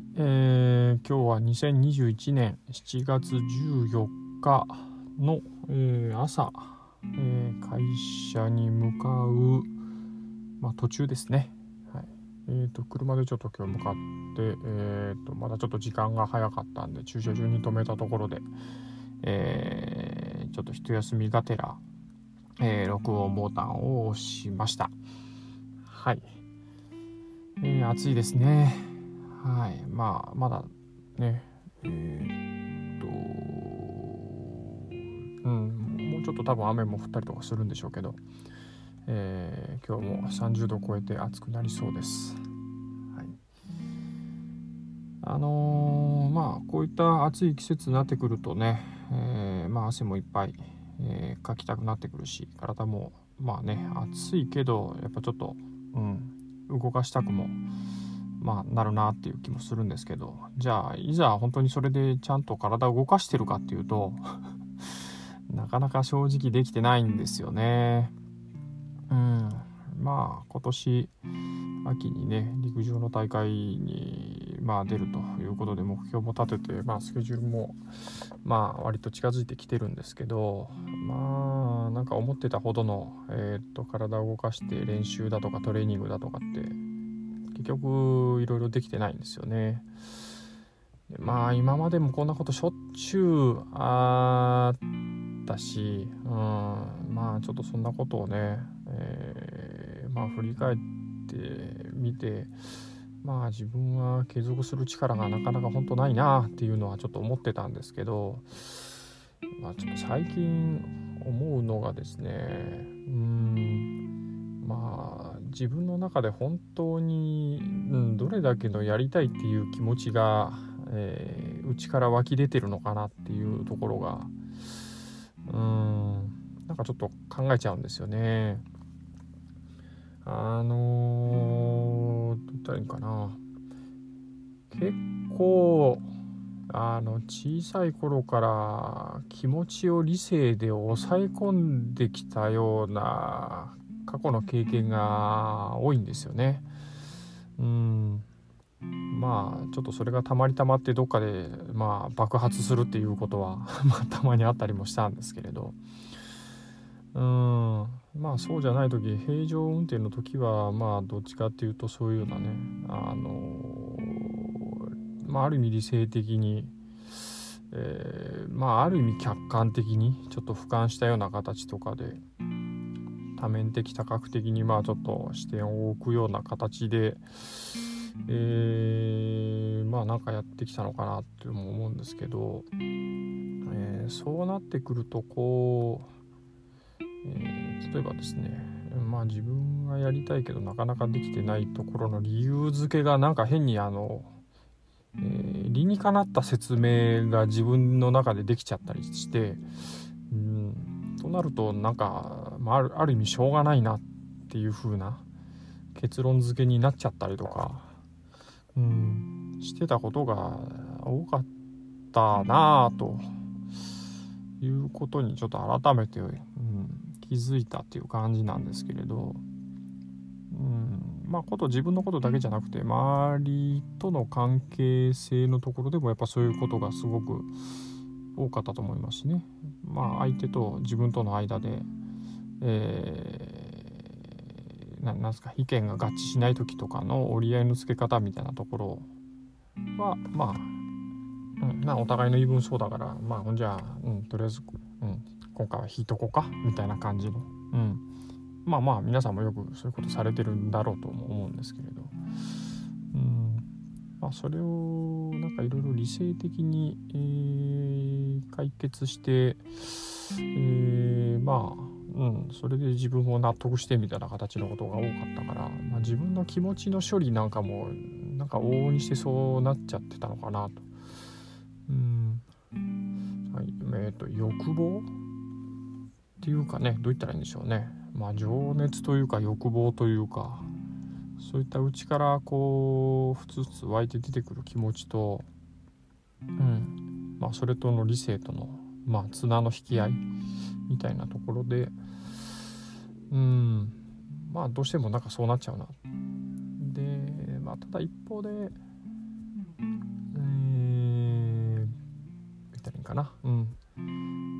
はい、えー、今日は2021年7月14日の、えー、朝、えー、会社に向かう、まあ、途中ですね。はいえーと、車でちょっと今日向かって、えーと、まだちょっと時間が早かったんで駐車場に止めたところで、えー、ちょっと一休みがてら、えー、録音ボタンを押しました。はい、えー、暑いですね。はい。まあまだね。えー、っとうん。もうちょっと多分雨も降ったりとかするんでしょうけど、えー、今日も30度超えて暑くなりそうです。はい、あのー、まあこういった暑い季節になってくるとね、えー、まあ汗もいっぱい、えー、かきたくなってくるし体もまあね暑いけどやっぱちょっと、うん、動かしたくもまあ、なるなっていう気もするんですけどじゃあいざ本当にそれでちゃんと体を動かしてるかっていうと なかなか正直できてないんですよね。うんまあ今年秋にね陸上の大会に、まあ、出るということで目標も立てて、まあ、スケジュールも、まあ、割と近づいてきてるんですけどまあなんか思ってたほどの、えー、っと体を動かして練習だとかトレーニングだとかって結局いろいろできてないんですよね。まあ今までもこんなことしょっちゅうあったし、うん、まあちょっとそんなことをね、えー、まあ振り返ってみてまあ自分は継続する力がなかなか本当ないなっていうのはちょっと思ってたんですけど、まあ、ちょっと最近思うのがですねうん自分の中で本当に、うん、どれだけのやりたいっていう気持ちが、えー、内から湧き出てるのかなっていうところがうーんなんかちょっと考えちゃうんですよね。あのー、どう言ったらいいかな結構あの小さい頃から気持ちを理性で抑え込んできたような過去の経験が多いんですよね。うん。まあちょっとそれがたまりたまってどっかで、まあ、爆発するっていうことは ま、たまにあったりもしたんですけれど。うん。まあそうじゃない時平常運転の時はまあどっちかっていうとそういうようなねあのまあある意味理性的に、えー、まあある意味客観的にちょっと俯瞰したような形とかで多面的多角的にまあちょっと視点を置くような形で、えー、まあなんかやってきたのかなって思うんですけど、えー、そうなってくるとこう、えー、例えばですねまあ自分がやりたいけどなかなかできてないところの理由付けがなんか変にあの、え、理にかなった説明が自分の中でできちゃったりして、となるとなんか、まあ、あるある意味しょうがないなっていう風な結論付けになっちゃったりとか、うん、してたことが多かったなあということにちょっと改めて、うん、気づいたっていう感じなんですけれど、うん、まあこと自分のことだけじゃなくて周りとの関係性のところでもやっぱそういうことがすごく多かったと思いますしね。まあ、相手と自分との間で、えー、なんすか意見が合致しない時とかの折り合いのつけ方みたいなところはまあ、うん、まあお互いの言い分そうだからまあほんじゃあ、うん、とりあえず、うん、今回は引いとこうかみたいな感じの、うん、まあまあ皆さんもよくそういうことされてるんだろうと思うんですけれど、うん。まあ、それをなんかいろいろ理性的に、えー、解決して、えー、まあうん、それで自分を納得してみたいな形のことが多かったから、まあ、自分の気持ちの処理なんかもなんか往々にしてそうなっちゃってたのかなと。うんはいえーと、欲望っていうかねどう言ったらいいんでしょうね。まあ情熱というか欲望というかそういった内からこうふつふつ湧いて出てくる気持ちと、うんまあ、それとの理性との、まあ、綱の引き合いみたいなところでうんまあどうしてもなんかそうなっちゃうな。で、まあ、ただ一方でえー、言ったいいかな。うん。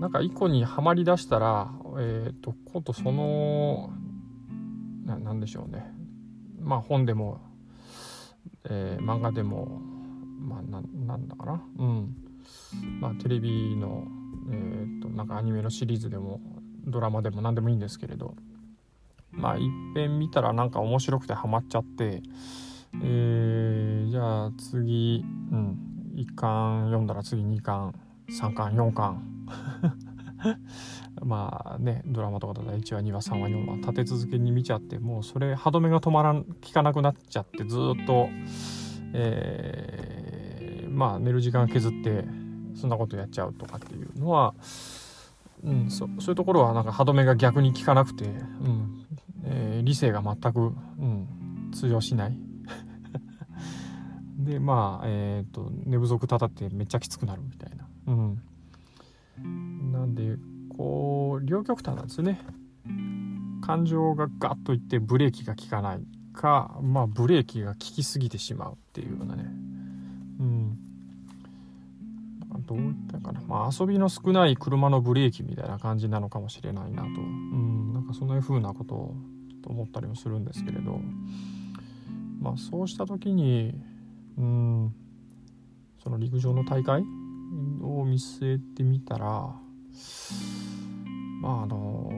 なんか一個にはまりだしたらえっ、ー、と今度そのななんでしょうね。まあ本でも、えー、漫画でもまあななんだかな。うん。まあテレビのえっ、ー、となんかアニメのシリーズでもドラマでも何でもいいんですけれどまあいっぺん見たらなんか面白くてハマっちゃってえー、じゃあ次うん1巻読んだら次2巻3巻4巻。まあねドラマとかだったら1話2話3話4話立て続けに見ちゃってもうそれ歯止めが止まらん効かなくなっちゃってずっと、えー、まあ寝る時間削ってそんなことやっちゃうとかっていうのは、うん、そそういうところはなんか歯止めが逆に効かなくて、うん。えー、理性が全く、うん、通用しない。でまあえっ、ー、と寝不足たたってめっちゃきつくなるみたいな、うん、なんでこう両極端なんですよね。感情がガッといってブレーキが効かないかまあブレーキが効きすぎてしまうっていうようなね。うんどういったかな、まあ、遊びの少ない車のブレーキみたいな感じなのかもしれないなと、うん、なんかそんな風なことを思ったりもするんですけれど、まあ、そうした時に、うん、その陸上の大会を見据えてみたらまああの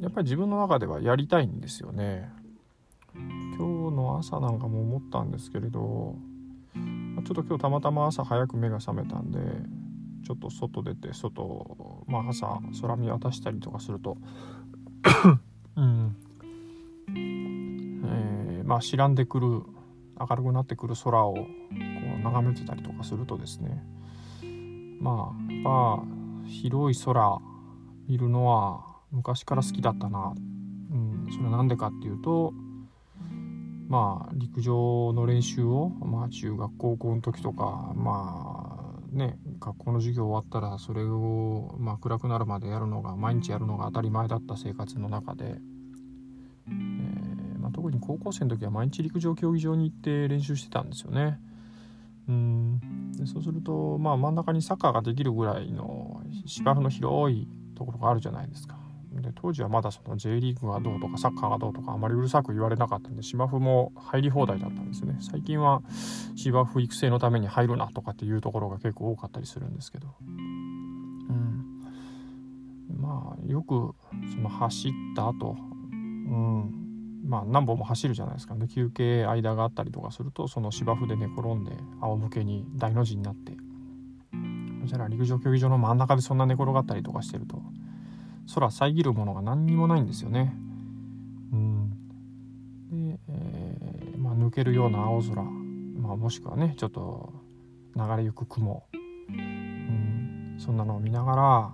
やっぱり自分の中ではやりたいんですよね。今日の朝なんかも思ったんですけれどょっと今日たまたま朝早く目が覚めたんでちょっと外出て外、まあ、朝空見渡したりとかすると うん。えー、まあ知らんでくる明るくなってくる空をこう眺めてたりとかするとですねまあやっぱ広い空見るのは昔から好きだったな、うん、それは何でかっていうとまあ陸上の練習を、まあ、中学高校の時とかまあね学校の授業終わったらそれを、まあ、暗くなるまでやるのが毎日やるのが当たり前だった生活の中で、えー、まあ、特に高校生の時は毎日陸上競技場に行って練習してたんですよね。うんでそうすると、まあ、真ん中にサッカーができるぐらいの芝生の広いところがあるじゃないですか。で当時はまだその J リーグがどうとかサッカーがどうとかあまりうるさく言われなかったんで芝生も入り放題だったんですね。最近は芝生育成のために入るなとかっていうところが結構多かったりするんですけど。うん。まあよくその走った後うん。まあ何本も走るじゃないですか。で休憩間があったりとかするとその芝生で寝転んで仰向けに大の字になってそしたら陸上競技場の真ん中でそんな寝転がったりとかしてると空遮るものが何にもないんですよね。うん、で、えー、まあ、抜けるような青空、まあ、もしくはねちょっと流れゆく雲、うん、そんなのを見ながら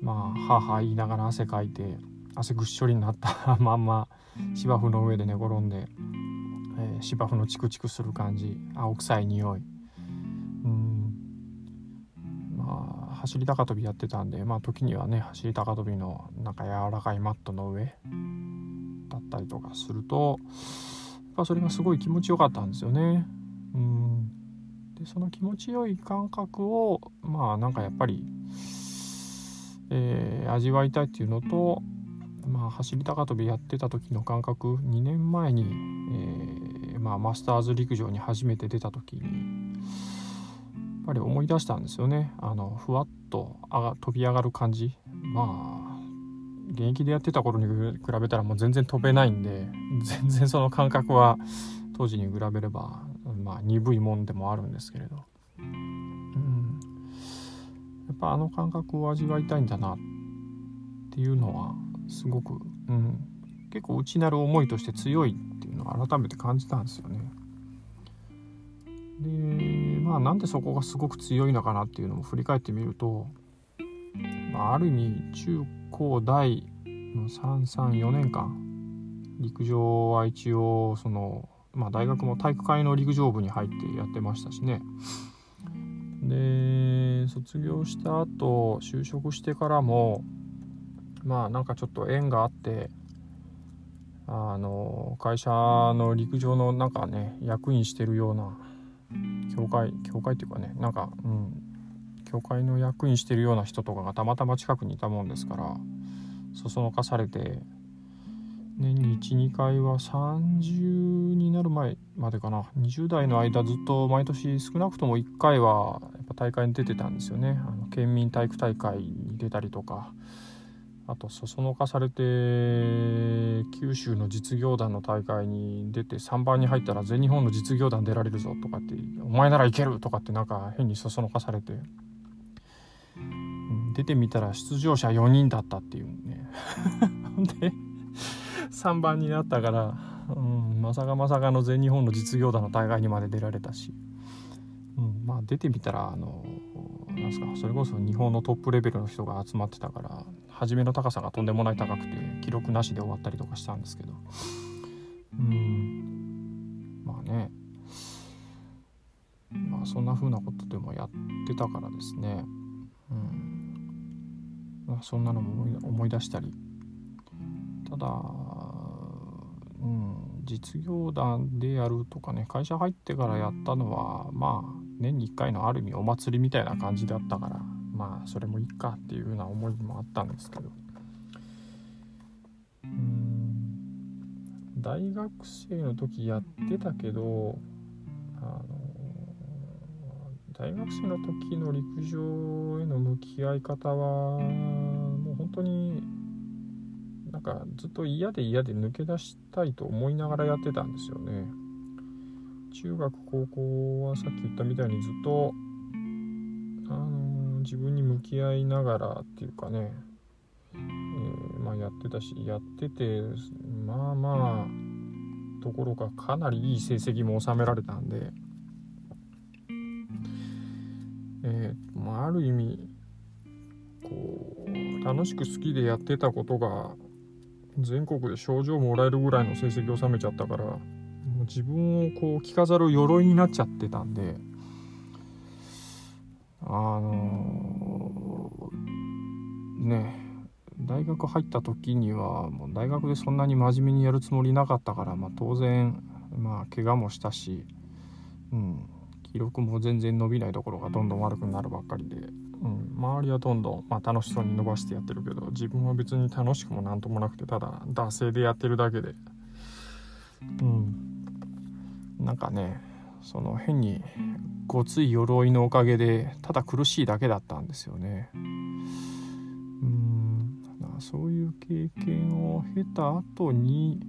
まあはは言いながら汗かいて汗ぐっしょりになった まんま芝生の上で寝転んで、えー、芝生のチクチクする感じ。青臭い匂い。走り高跳びやってたんでまあ時にはね走り高跳びのなんか柔らかいマットの上だったりとかするとやっぱそれがすごい気持ちよかったんですよね。うんでその気持ちよい感覚をまあなんかやっぱり、えー、味わいたいっていうのとまあ走り高跳びやってた時の感覚2年前に、えー、まあ、マスターズ陸上に初めて出た時にっぱり思い出したんですよね。あのふわっと上が飛び上がる感じ。まあ現役でやってた頃に比べたらもう全然飛べないんで全然その感覚は当時に比べればまあ鈍いもんでもあるんですけれど、うん、やっぱあの感覚を味わいたいんだなっていうのはすごく、うん、結構内なる思いとして強いっていうのを改めて感じたんですよね。でまあなんでそこがすごく強いのかなっていうのも振り返ってみると、まあ、ある意味中高大の334年間陸上は一応その、まあ、大学も体育会の陸上部に入ってやってましたしね。で卒業した後就職してからもまあなんかちょっと縁があってあの会社の陸上のなんかね役員してるような教会教会っていうかねなんかうん教会の役員してるような人とかがたまたま近くにいたもんですからそそのかされて年に12回は30になる前までかな20代の間ずっと毎年少なくとも1回はやっぱ大会に出てたんですよね。あの県民体育大会に出たりとかあとそそのかされて九州の実業団の大会に出て3番に入ったら全日本の実業団出られるぞとかってお前ならいけるとかってなんか変にそそのかされて、出てみたら出場者4人だったっていうね。で3番になったから、うん、まさかまさかの全日本の実業団の大会にまで出られたし、うん、まあ出てみたらあのなんすか？それこそ日本のトップレベルの人が集まってたから初めの高さがとんでもない高くて記録なしで終わったりとかしたんですけど。うん。まあね。まあそんな風なことでもやってたからですね。うん。まあそんなのも思い出したり。ただうん実業団でやるとかね会社入ってからやったのはまあ年に1回のある意味お祭りみたいな感じだったからまあそれもいいかっていうような思いもあったんですけどうん大学生の時やってたけどあの大学生の時の陸上への向き合い方はもう本当になんかずっと嫌で嫌で抜け出したいと思いながらやってたんですよね。中学高校はさっき言ったみたいにずっと、あのー、自分に向き合いながらっていうかね、えー、まあ、やってたしやっててまあまあところがかなりいい成績も収められたんで、えー、まあ、ある意味こう楽しく好きでやってたことが全国で賞状もらえるぐらいの成績を収めちゃったからもう自分をこう着飾る鎧になっちゃってたんであのー、ね大学入った時にはもう大学でそんなに真面目にやるつもりなかったから、まあ、当然まあ怪我もしたし、うん、記録も全然伸びないところがどんどん悪くなるばっかりで、うん、周りはどんどん、まあ、楽しそうに伸ばしてやってるけど自分は別に楽しくも何ともなくてただ惰性でやってるだけで、うん、なんかねその変にごつい鎧のおかげでただ苦しいだけだったんですよね。うんそういう経験を経た後に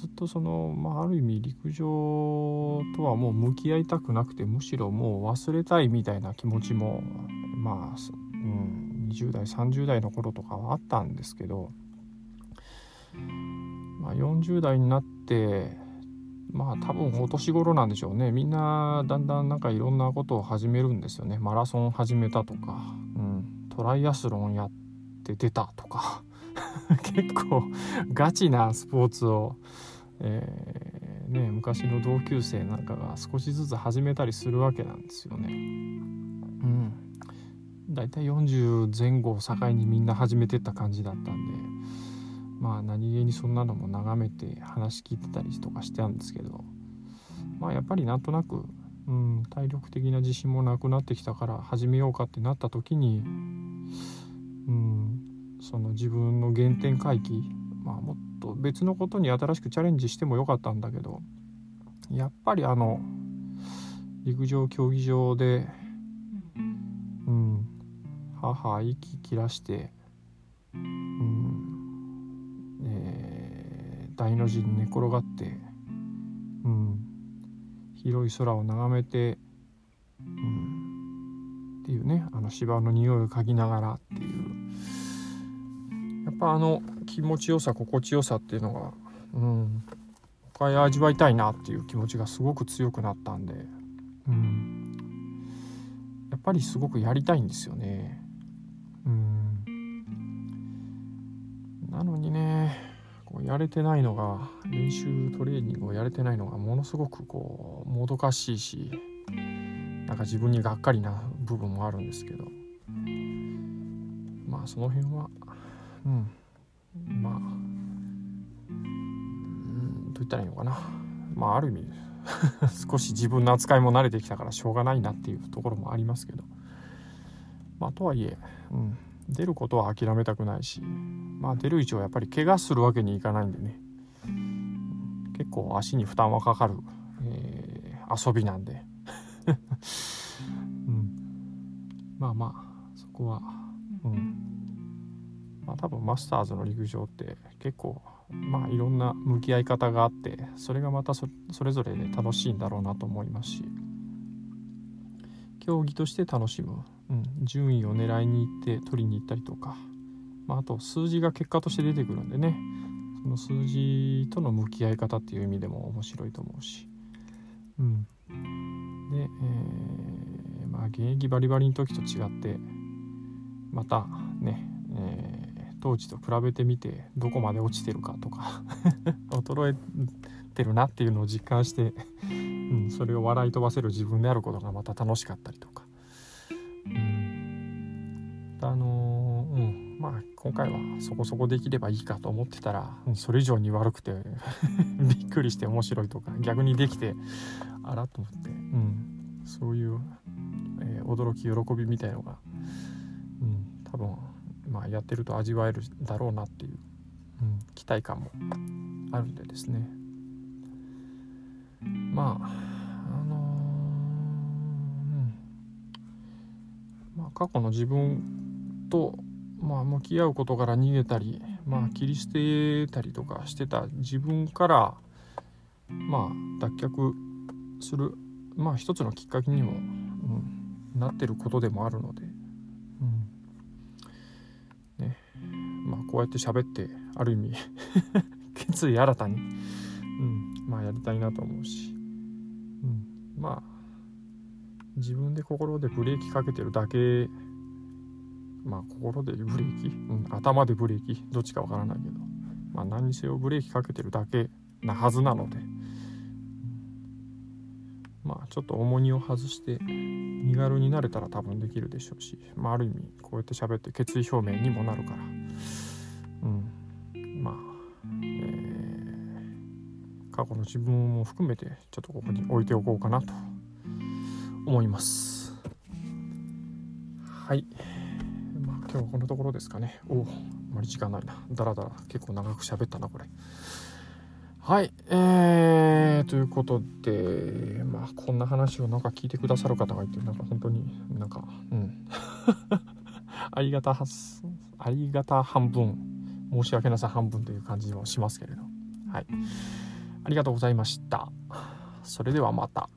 ずっとその、まあ、ある意味陸上とはもう向き合いたくなくてむしろもう忘れたいみたいな気持ちもまあ、うん、20代30代の頃とかはあったんですけど、まあ、40代になってまあ多分お年頃なんでしょうね。みんなだんだんなんかいろんなことを始めるんですよね。マラソン始めたとか、うん、トライアスロンやって出たとか。結構ガチなスポーツを、えー、ね、昔の同級生なんかが少しずつ始めたりするわけなんですよね。うん、だいたい40前後を境にみんな始めてった感じだったんで。まあ何気にそんなのも眺めて話聞いてたりとかしてたんですけどまあやっぱりなんとなく、うん、体力的な自信もなくなってきたから始めようかってなった時に、うん、その自分の原点回帰まあもっと別のことに新しくチャレンジしてもよかったんだけどやっぱりあの陸上競技場でうん母息切らして大の字に寝転がって、うん、広い空を眺めて、うん、っていうねあの芝の匂いを嗅ぎながらっていう。やっぱあの気持ちよさ心地よさっていうのが、うん、もう一回味わいたいなっていう気持ちがすごく強くなったんで、うん、やっぱりすごくやりたいんですよね。やれてないのが練習トレーニングをやれてないのがものすごくこうもどかしいしなんか自分にがっかりな部分もあるんですけど。まあその辺はうん。まあうんどう言ったらいいのかな。まあある意味 少し自分の扱いも慣れてきたからしょうがないなっていうところもありますけど。まあとはいえ、うん、出ることは諦めたくないしまあ出る以上やっぱり怪我するわけにいかないんでね。結構足に負担はかかる、えー、遊びなんで、うん、まあまあそこはうん。まあ多分マスターズの陸上って結構まあいろんな向き合い方があってそれがまたそれぞれで楽しいんだろうなと思いますし競技として楽しむ、うん、順位を狙いに行って取りに行ったりとか、まあ、あと数字が結果として出てくるんでね。その数字との向き合い方っていう意味でも面白いと思うし、うん、で、えー、まあ現役バリバリの時と違ってまたね、えー当時と比べてみてどこまで落ちてるかとか 衰えてるなっていうのを実感して、うん、それを笑い飛ばせる自分であることがまた楽しかったりとか、今回はそこそこできればいいかと思ってたら、うん、それ以上に悪くて びっくりして面白いとか逆にできてあらと思って、うん、そういう、えー、驚き喜びみたいのが、うん、多分まあ、やってると味わえるだろうなっていう、うん、期待感もあるんでですね。まああのー、うん。まあ、過去の自分と、まあ、向き合うことから逃げたり、まあ、切り捨てたりとかしてた。自分からまあ脱却する。まあ一つのきっかけにも、うん、なってることでもあるので。こうやって喋ってある意味 決意新たに、うん、まあやりたいなと思うし、うん、まあ自分で心でブレーキかけてるだけまあ心でブレーキ、うん、頭でブレーキ？どっちかわからないけど、まあ、何にせよブレーキかけてるだけなはずなので、まあちょっと重荷を外して身軽になれたら多分できるでしょうし、まあ、ある意味こうやって喋って決意表明にもなるから。うん。まあ、えー、過去の自分も含めてちょっとここに置いておこうかなと思います。はい。今日はこのところですかね。おおあまり時間ないな。だらだら結構長く喋ったなこれ。はいえー、ということでまあこんな話をなんか聞いてくださる方がいてなんか本当になんかうん。ありがたはありがた半分。申し訳なさ半分という感じもしますけれど。はい。ありがとうございました。それではまた。